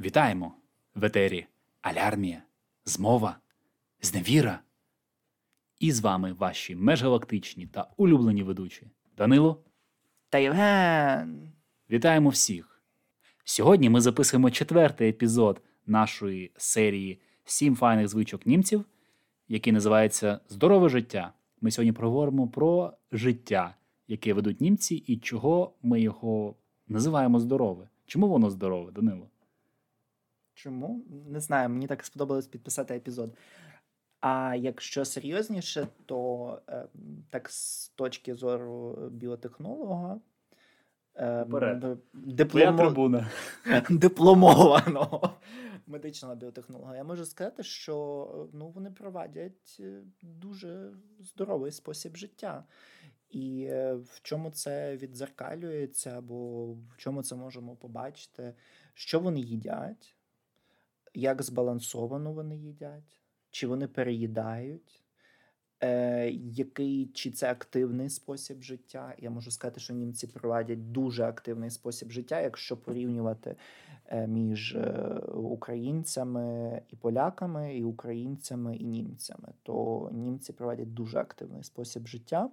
Вітаємо в етері Алярмія, Змова, Зневіра. І з вами ваші межгалактичні та улюблені ведучі Данило. Та Євген. Вітаємо всіх! Сьогодні ми записуємо четвертий епізод нашої серії Сім файних звичок німців, який називається Здорове життя. Ми сьогодні проговоримо про життя, яке ведуть німці, і чого ми його називаємо здорове. Чому воно здорове, Данило? Чому? Не знаю, мені так сподобалось підписати епізод. А якщо серйозніше, то е, так з точки зору біотехнолога, е, дипломо- дипломованого медичного біотехнолога, я можу сказати, що ну, вони провадять е, дуже здоровий спосіб життя. І е, в чому це відзеркалюється, або в чому це можемо побачити, що вони їдять, як збалансовано вони їдять, чи вони переїдають, е, який чи це активний спосіб життя. Я можу сказати, що німці проводять дуже активний спосіб життя, якщо порівнювати е, між е, українцями і поляками, і українцями і німцями, то німці проводять дуже активний спосіб життя.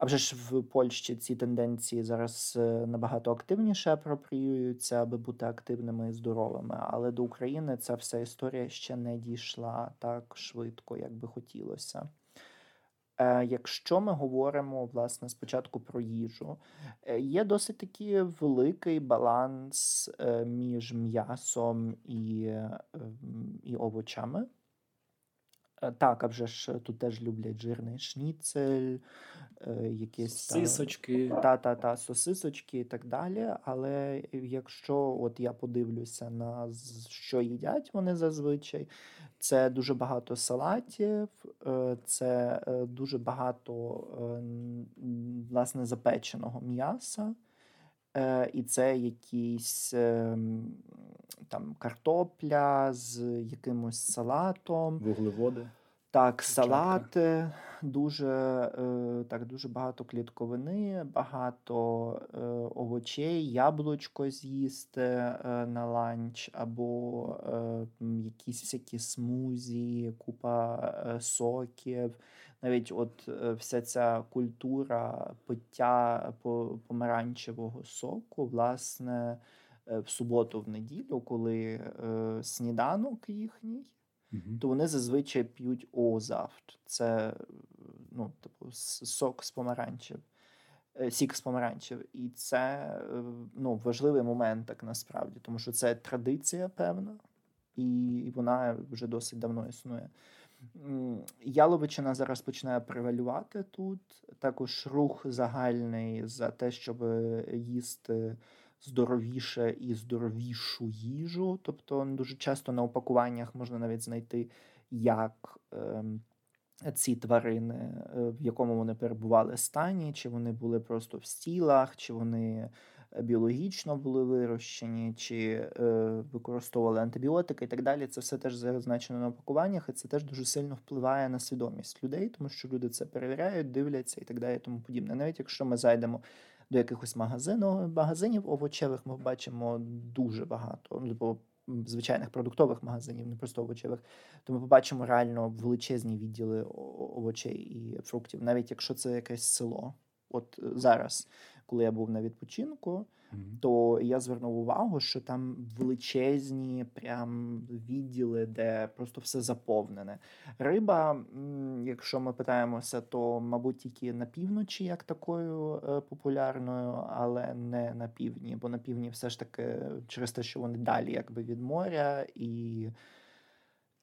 А вже ж в Польщі ці тенденції зараз е, набагато активніше апропріюються, аби бути активними і здоровими. Але до України ця вся історія ще не дійшла так швидко, як би хотілося. Е, Якщо ми говоримо власне спочатку про їжу, е, є досить таки великий баланс між м'ясом і, і овочами. Е, Так, а вже ж тут теж люблять жирний шніцель, е, якісь та- Сисочки. та, та, та, сосисочки і так далі. Але якщо от я подивлюся на що їдять вони зазвичай, це дуже багато салатів, е, це дуже багато власне запеченого м'яса. І це якісь там картопля з якимось салатом. Вуглеводи. Так, салати, дуже, е, так, дуже багато клітковини, багато е, овочей, яблучко з'їсти е, на ланч, або е, м, якісь всякі смузі, купа е, соків. Навіть от е, вся ця культура пиття по- помаранчевого соку, власне, е, в суботу, в неділю, коли е, сніданок їхній То вони зазвичай п'ють озавт. Це е, ну, типу, сок з помаранчів, е, сік з помаранчів. І це е, ну, важливий момент, так насправді, тому що це традиція певна, і вона вже досить давно існує. Яловичина зараз починає превалювати тут. Також рух загальний за те, щоб їсти здоровіше і здоровішу їжу. Тобто дуже часто на упакуваннях можна навіть знайти, як ем, ці тварини, е, в якому вони перебували стані, чи вони були просто в стілах, чи вони е, біологічно були вирощені, чи е, використовували антибіотики і так далі. Це все теж зазначено на упакуваннях, і це теж дуже сильно впливає на свідомість людей, тому що люди це перевіряють, дивляться і так далі, тому подібне. Навіть якщо ми зайдемо до якихось магазину, магазинів овочевих, ми бачимо дуже багато. Ну, типу, звичайних продуктових магазинів, не просто овочевих, то ми побачимо реально величезні відділи овочей і фруктів, навіть якщо це якесь село. От е, зараз, коли я був на відпочинку, Мгм. то я звернув увагу, що там величезні прям відділи, де просто все заповнене. Риба, якщо ми питаємося, то мабуть тільки на півночі як такою е, популярною, але не на півдні, бо на півдні все ж таки через те, що вони далі якби від моря і.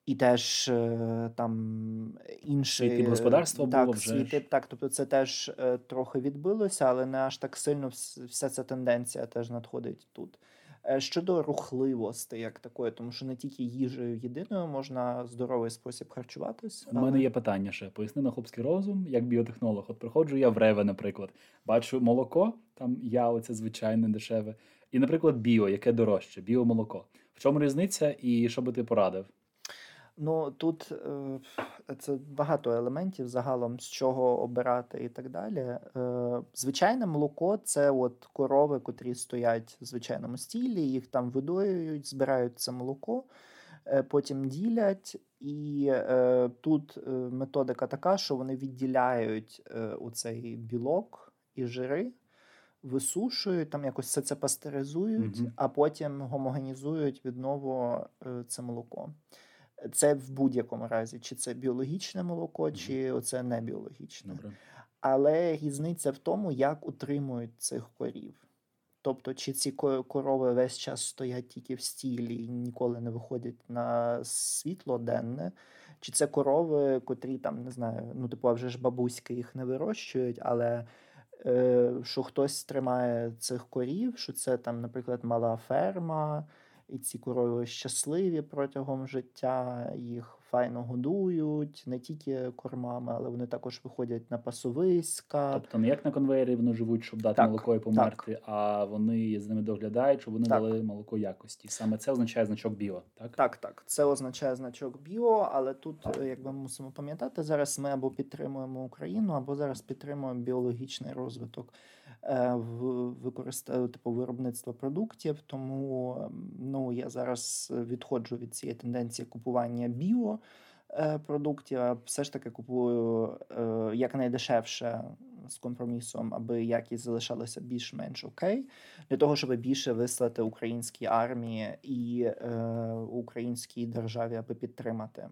І теж е, там інший Свій тип господарства так, було вже свій тип, так, тобто це теж е, трохи відбилося, але не аж так сильно вся ця тенденція теж надходить тут. Е, Щодо рухливості, як такої, тому що не тільки їжею єдиною можна здоровий спосіб харчуватись. У мене є питання ще. Поясни на хлопський розум, як біотехнолог. От приходжу я в Реве, наприклад, бачу молоко, там я оце звичайне дешеве, і, наприклад, біо, яке дорожче, біомолоко. В чому різниця і що би ти порадив? Ну тут е, це багато елементів загалом, з чого обирати і так далі. Е, звичайне молоко це от корови, котрі стоять в звичайному стілі, їх там видоюють, збирають це молоко, е, потім ділять. І е, тут е, методика така, що вони відділяють е, у цей білок і жири, висушують, там якось все це пастеризують, Мгм. а потім гомогенізують відново е, це молоко. Це в будь-якому разі, чи це біологічне молоко, Мгм. чи оце не біологічне. Добре. Але різниця в тому, як утримують цих корів. Тобто, чи ці корови весь час стоять тільки в стілі і ніколи не виходять на світло денне, чи це корови, котрі там, не знаю, ну, типу, а вже ж бабуськи їх не вирощують, але е, що хтось тримає цих корів, що це там, наприклад, мала ферма, і ці корови щасливі протягом життя, їх файно годують, не тільки кормами, але вони також виходять на пасовиська. Тобто не як на конвейері вони живуть, щоб дати Так, молоко і померти, а вони з ними доглядають, щоб вони Так. дали молоко якості. Саме це означає значок біо, так? Так, так, це означає значок біо, але тут, е, якби ми мусимо пам'ятати, зараз ми або підтримуємо Україну, або зараз підтримуємо біологічний розвиток е, в використа... типу, виробництва продуктів. Тому ем, ну, я зараз відходжу від цієї тенденції купування біо. е, Продуктів, а все ж таки купую е, якнайдешевше з компромісом, аби якість залишалася більш-менш окей для того, щоб більше вислати українській армії і е, українській державі, аби підтримати.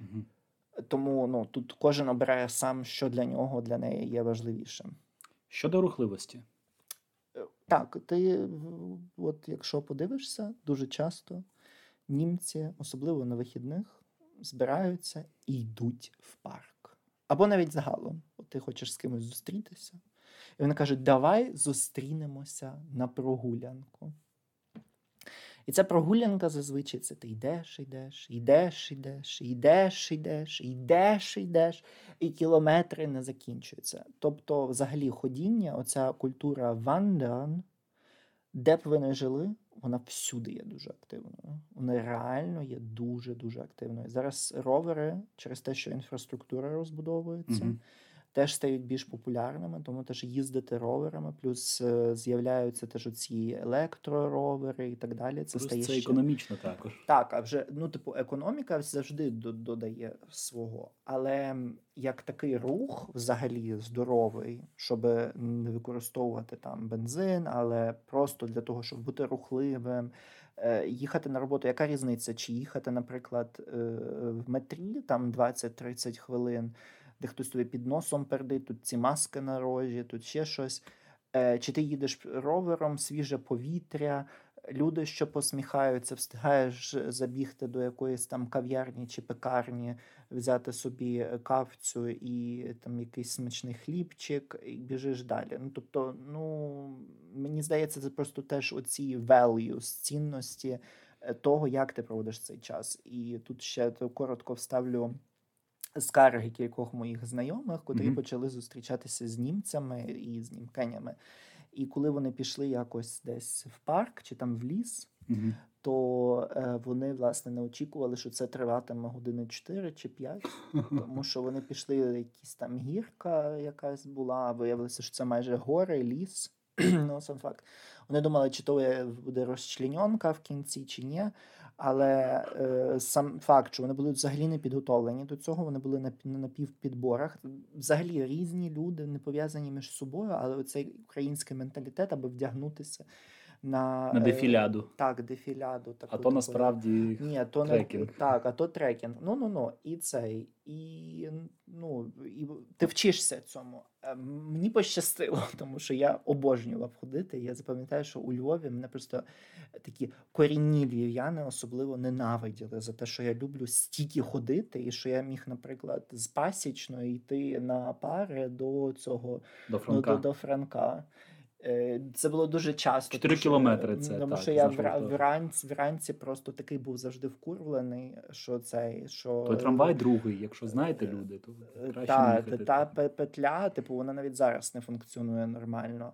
Угу. Тому ну тут кожен обирає сам, що для нього для неї є важливішим. Щодо рухливості, Е, Так, ти от якщо подивишся, дуже часто німці, особливо на вихідних, збираються і йдуть в парк. Або навіть загалом, от ти хочеш з кимось зустрітися, і вони кажуть, давай зустрінемося на прогулянку. І ця прогулянка зазвичай це ти йдеш, йдеш, йдеш, йдеш, йдеш, йдеш, йдеш, йдеш, і кілометри не закінчуються. Тобто, взагалі, ходіння, оця культура вандерн, де б ви не жили, вона всюди є дуже активною. Вона реально є дуже-дуже активною. Зараз ровери, через те, що інфраструктура розбудовується, Мгм. Теж стають більш популярними, тому теж їздити роверами, плюс е, з'являються теж оці електроровери і так далі. Це Плюс стає це ще... економічно також. Так, а вже ну, типу, економіка завжди додає свого. Але як такий рух, взагалі здоровий, щоб не використовувати там бензин, але просто для того, щоб бути рухливим, е, їхати на роботу. Яка різниця? Чи їхати, наприклад, е, в метрі там 20-30 хвилин, де хтось тобі під носом пердить, тут ці маски на рожі, тут ще щось. Е, Чи ти їдеш ровером, свіже повітря, люди, що посміхаються, встигаєш забігти до якоїсь там кав'ярні чи пекарні, взяти собі кавцю і там якийсь смачний хлібчик, і біжиш далі. Ну тобто, ну мені здається, це просто теж оці values, цінності е, того, як ти проводиш цей час. І тут ще коротко вставлю. Скарги кількох моїх знайомих, котрі Мгм. почали зустрічатися з німцями і з німкенями. І коли вони пішли якось десь в парк чи там в ліс, Угу. то е, вони власне не очікували, що це триватиме години 4 чи 5, тому що вони пішли якісь там гірка якась була, виявилося, що це майже гори, ліс. ну, сам факт. Вони думали, чи то буде розчленьонка в кінці, чи ні. Але е, сам факт, що вони були взагалі не підготовлені до цього, вони були на, на напівпідборах. Взагалі різні люди, не пов'язані між собою, але оцей український менталітет, аби вдягнутися на, На е, дефіляду. так, дефіляду. А таку, то таку, насправді ні, то трекінг. не так, а то трекінг. Ну ну ну і цей, і ну і ти вчишся цьому. Е, Мені пощастило, тому що я обожнював ходити. Я запам'ятаю, що у Львові мене просто такі корінні львів'яни особливо ненавиділи за те, що я люблю стільки ходити, і що я міг, наприклад, з пасічної йти на пари до цього до Ну, до, до Франка. Е, Це було дуже часто. Чотири кілометри це, Тому так, що я вранці, вранці просто такий був завжди вкурвлений, що цей, що... Той трамвай другий, якщо знаєте люди, то Е, краще Та, не та, та петля, типу, вона навіть зараз не функціонує нормально.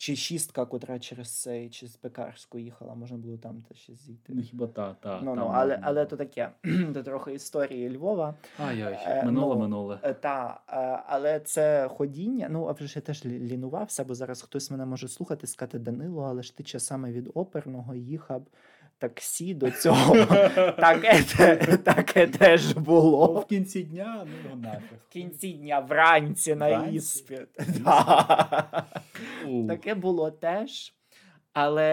Чи шістка, котра через цей, через Пекарську їхала, можна було там теж ще зійти. Ну хіба та, та. Ну, ну, але, але то таке, то трохи історії Львова. Ай-яй, Е, минуле, ну, минуле. Е, Та, е, але це ходіння. Ну, а вже ж я теж лінувався, бо зараз хтось мене може слухати, сказати Данило, але ж ти часами від оперного їхав таксі до цього. Таке, таке теж було. в кінці дня, ну нафіг. В кінці дня вранці на іспит. Таке було теж. Але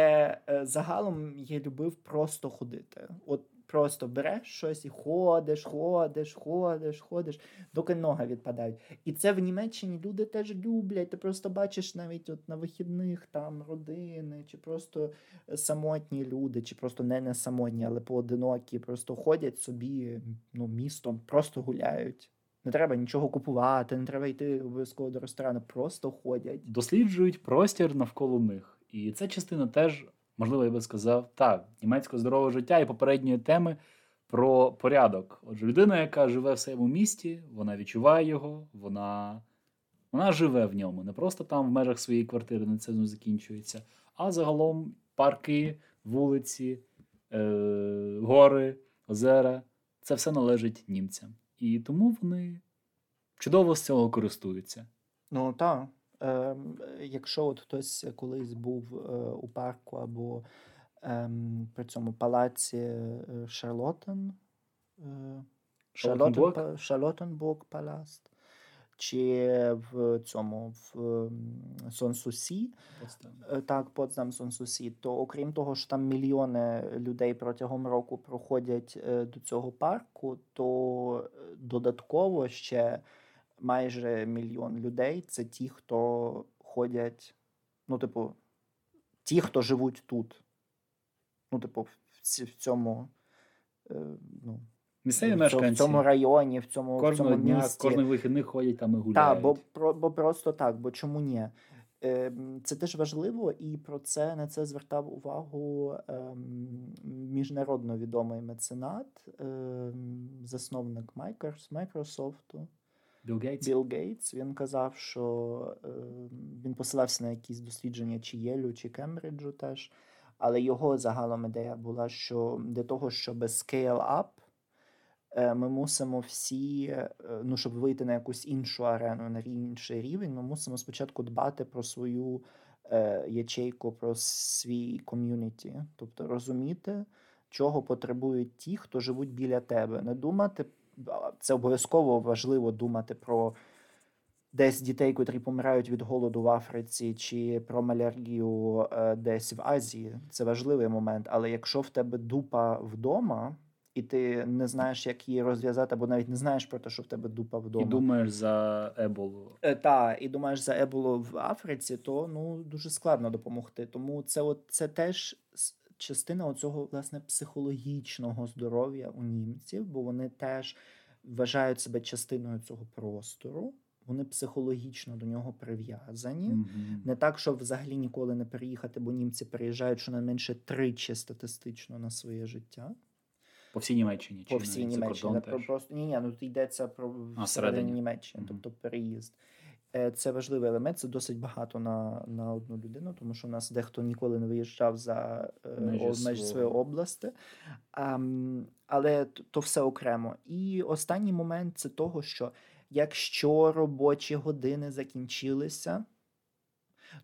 е, загалом я любив просто ходити. От просто береш щось і ходиш, ходиш, ходиш, ходиш, доки ноги відпадають. І це в Німеччині люди теж люблять. Ти просто бачиш навіть от на вихідних там родини, чи просто самотні люди, чи просто не не самотні, але поодинокі, просто ходять собі ну, містом, просто гуляють. Не треба нічого купувати, не треба йти обов'язково до ресторану, просто ходять. досліджують простір навколо них. І ця частина теж, можливо, я би сказав, так, німецьке здорове життя і попередньої теми про порядок. Отже, людина, яка живе в своєму місті, вона відчуває його, вона, вона живе в ньому. Не просто там в межах своєї квартири на це закінчується, а загалом парки, вулиці, е- гори, озера це все належить німцям. І тому вони чудово з цього користуються. Ну так. Ем, якщо от хтось колись був е, у парку або ем, при цьому палаці е, Шарлотен, е, Шарлоттенбург? Шарлоттен- Шарлоттенбург палац, чи в цьому в Сонсусі, Е, Так, Потсдам Сонсусі. То окрім того, що там мільйони людей протягом року проходять до цього парку, то додатково ще майже мільйон людей це ті, хто ходять, ну, типу, ті, хто живуть тут. Ну, типу, в, ці- в цьому. е, Ну, Місцеві в, цьому, в мешканці цьому районі, в цьому, в кожного цьому дня, місті. кожних вихідних ходять там і гуляють. Так, бо, про, бо просто так, бо чому ні? Ем, Це теж важливо, і про це на це звертав увагу ем, міжнародно відомий меценат, ем, засновник Майкрософту Білл Гейтс. Білл Гейтс. Він казав, що ем, він посилався на якісь дослідження чи Єлю, чи Кембриджу теж. Але його загалом ідея була, що для того, щоб scale up, е, ми мусимо всі, е, ну, щоб вийти на якусь іншу арену, на інший рівень, ми мусимо спочатку дбати про свою е, ячейку, про свій ком'юніті. Тобто розуміти, чого потребують ті, хто живуть біля тебе. Не думати, це обов'язково важливо думати про. Десь дітей, котрі помирають від голоду в Африці, чи про малярію е, десь в Азії, це важливий момент. Але якщо в тебе дупа вдома, і ти не знаєш, як її розв'язати, або навіть не знаєш про те, що в тебе дупа вдома, І думаєш за еболу. Е, Та, і думаєш за еболу в Африці, то ну дуже складно допомогти. Тому це от це теж частина оцього власне психологічного здоров'я у німців, бо вони теж вважають себе частиною цього простору. Вони психологічно до нього прив'язані. Мгм. Не так, що взагалі ніколи не переїхати, бо німці переїжджають щонайменше тричі статистично на своє життя. По всій Німеччині. По чи всій Німеччині. про просто ні, ні, ну тут йдеться про всередині. Німеччини, Мгм. тобто переїзд. Е, Це важливий елемент, це досить багато на, на одну людину, тому що в нас дехто ніколи не виїжджав за е, Межі своєї області. Ам, але то все окремо. І останній момент це того, що якщо робочі години закінчилися,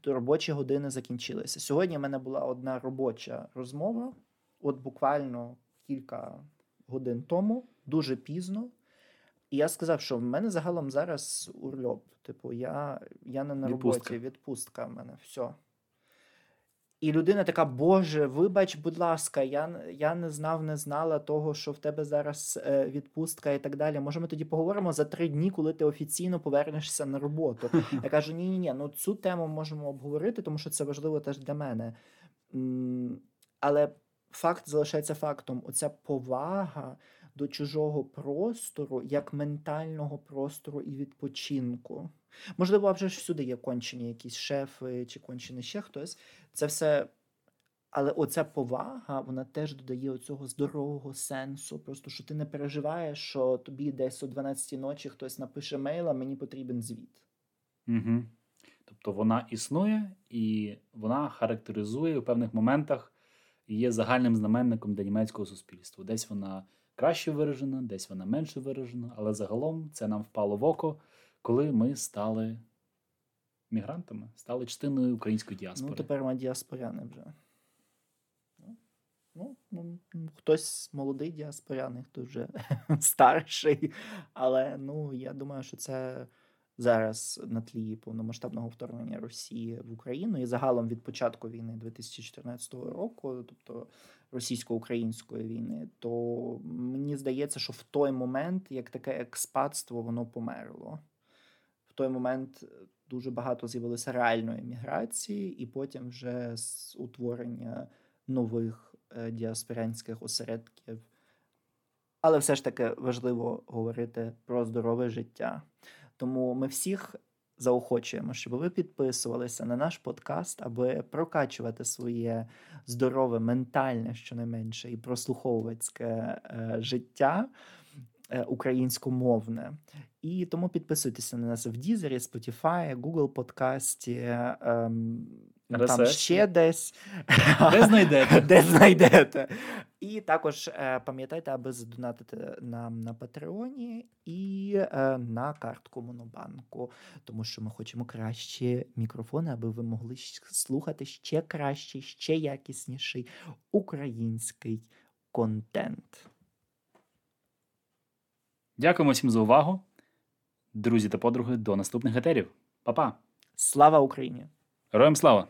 то робочі години закінчилися. Сьогодні в мене була одна робоча розмова, от буквально кілька годин тому, дуже пізно. І я сказав, що в мене загалом зараз урльоп. Типу, я, я не на Відпустка. роботі, відпустка в мене, все. І людина така, Боже, вибач, будь ласка, я, я не знав, не знала того, що в тебе зараз е, відпустка і так далі. Може, ми тоді поговоримо за три дні, коли ти офіційно повернешся на роботу. Я кажу: ні, ні, ні, ну цю тему можемо обговорити, тому що це важливо теж для мене. М, Але факт залишається фактом: оця повага до чужого простору, як ментального простору і відпочинку. Можливо, вже ж всюди є кончені якісь шефи чи кончений ще хтось. Це все. Але оця повага, вона теж додає оцього здорового сенсу. Просто що ти не переживаєш, що тобі десь о 12 ночі хтось напише мейл, а мені потрібен звіт. Угу. Тобто вона існує і вона характеризує у певних моментах і є загальним знаменником для німецького суспільства. Десь вона краще виражена, десь вона менше виражена, але загалом це нам впало в око, коли ми стали мігрантами, стали частиною української діаспори. Ну, тепер ми діаспоряни вже. Ну, ну, хтось молодий діаспоряний, хтось вже старший. Але ну, я думаю, що це зараз на тлі повномасштабного вторгнення Росії в Україну і загалом від початку війни 2014 року, тобто російсько-української війни, то мені здається, що в той момент як таке експатство воно померло. В той момент дуже багато з'явилося реальної міграції, і потім вже з утворення нових е, діаспорянських осередків. Але все ж таки важливо говорити про здорове життя. Тому ми всіх заохочуємо, щоб ви підписувалися на наш подкаст, аби прокачувати своє здорове, ментальне, щонайменше, і прослуховувацьке е, життя е, українськомовне. І тому підписуйтеся на нас в Дізері, Spotify, Google подкасті, ем, там ще десь. Де знайдете? Де знайдете. І також е, пам'ятайте, аби задонатити нам на Патреоні і е, на картку Монобанку, тому що ми хочемо кращі мікрофони, аби ви могли слухати ще кращий, ще якісніший український контент. Дякуємо всім за увагу. Друзі та подруги, до наступних етерів. Па-па! Слава Україні! Героям слава!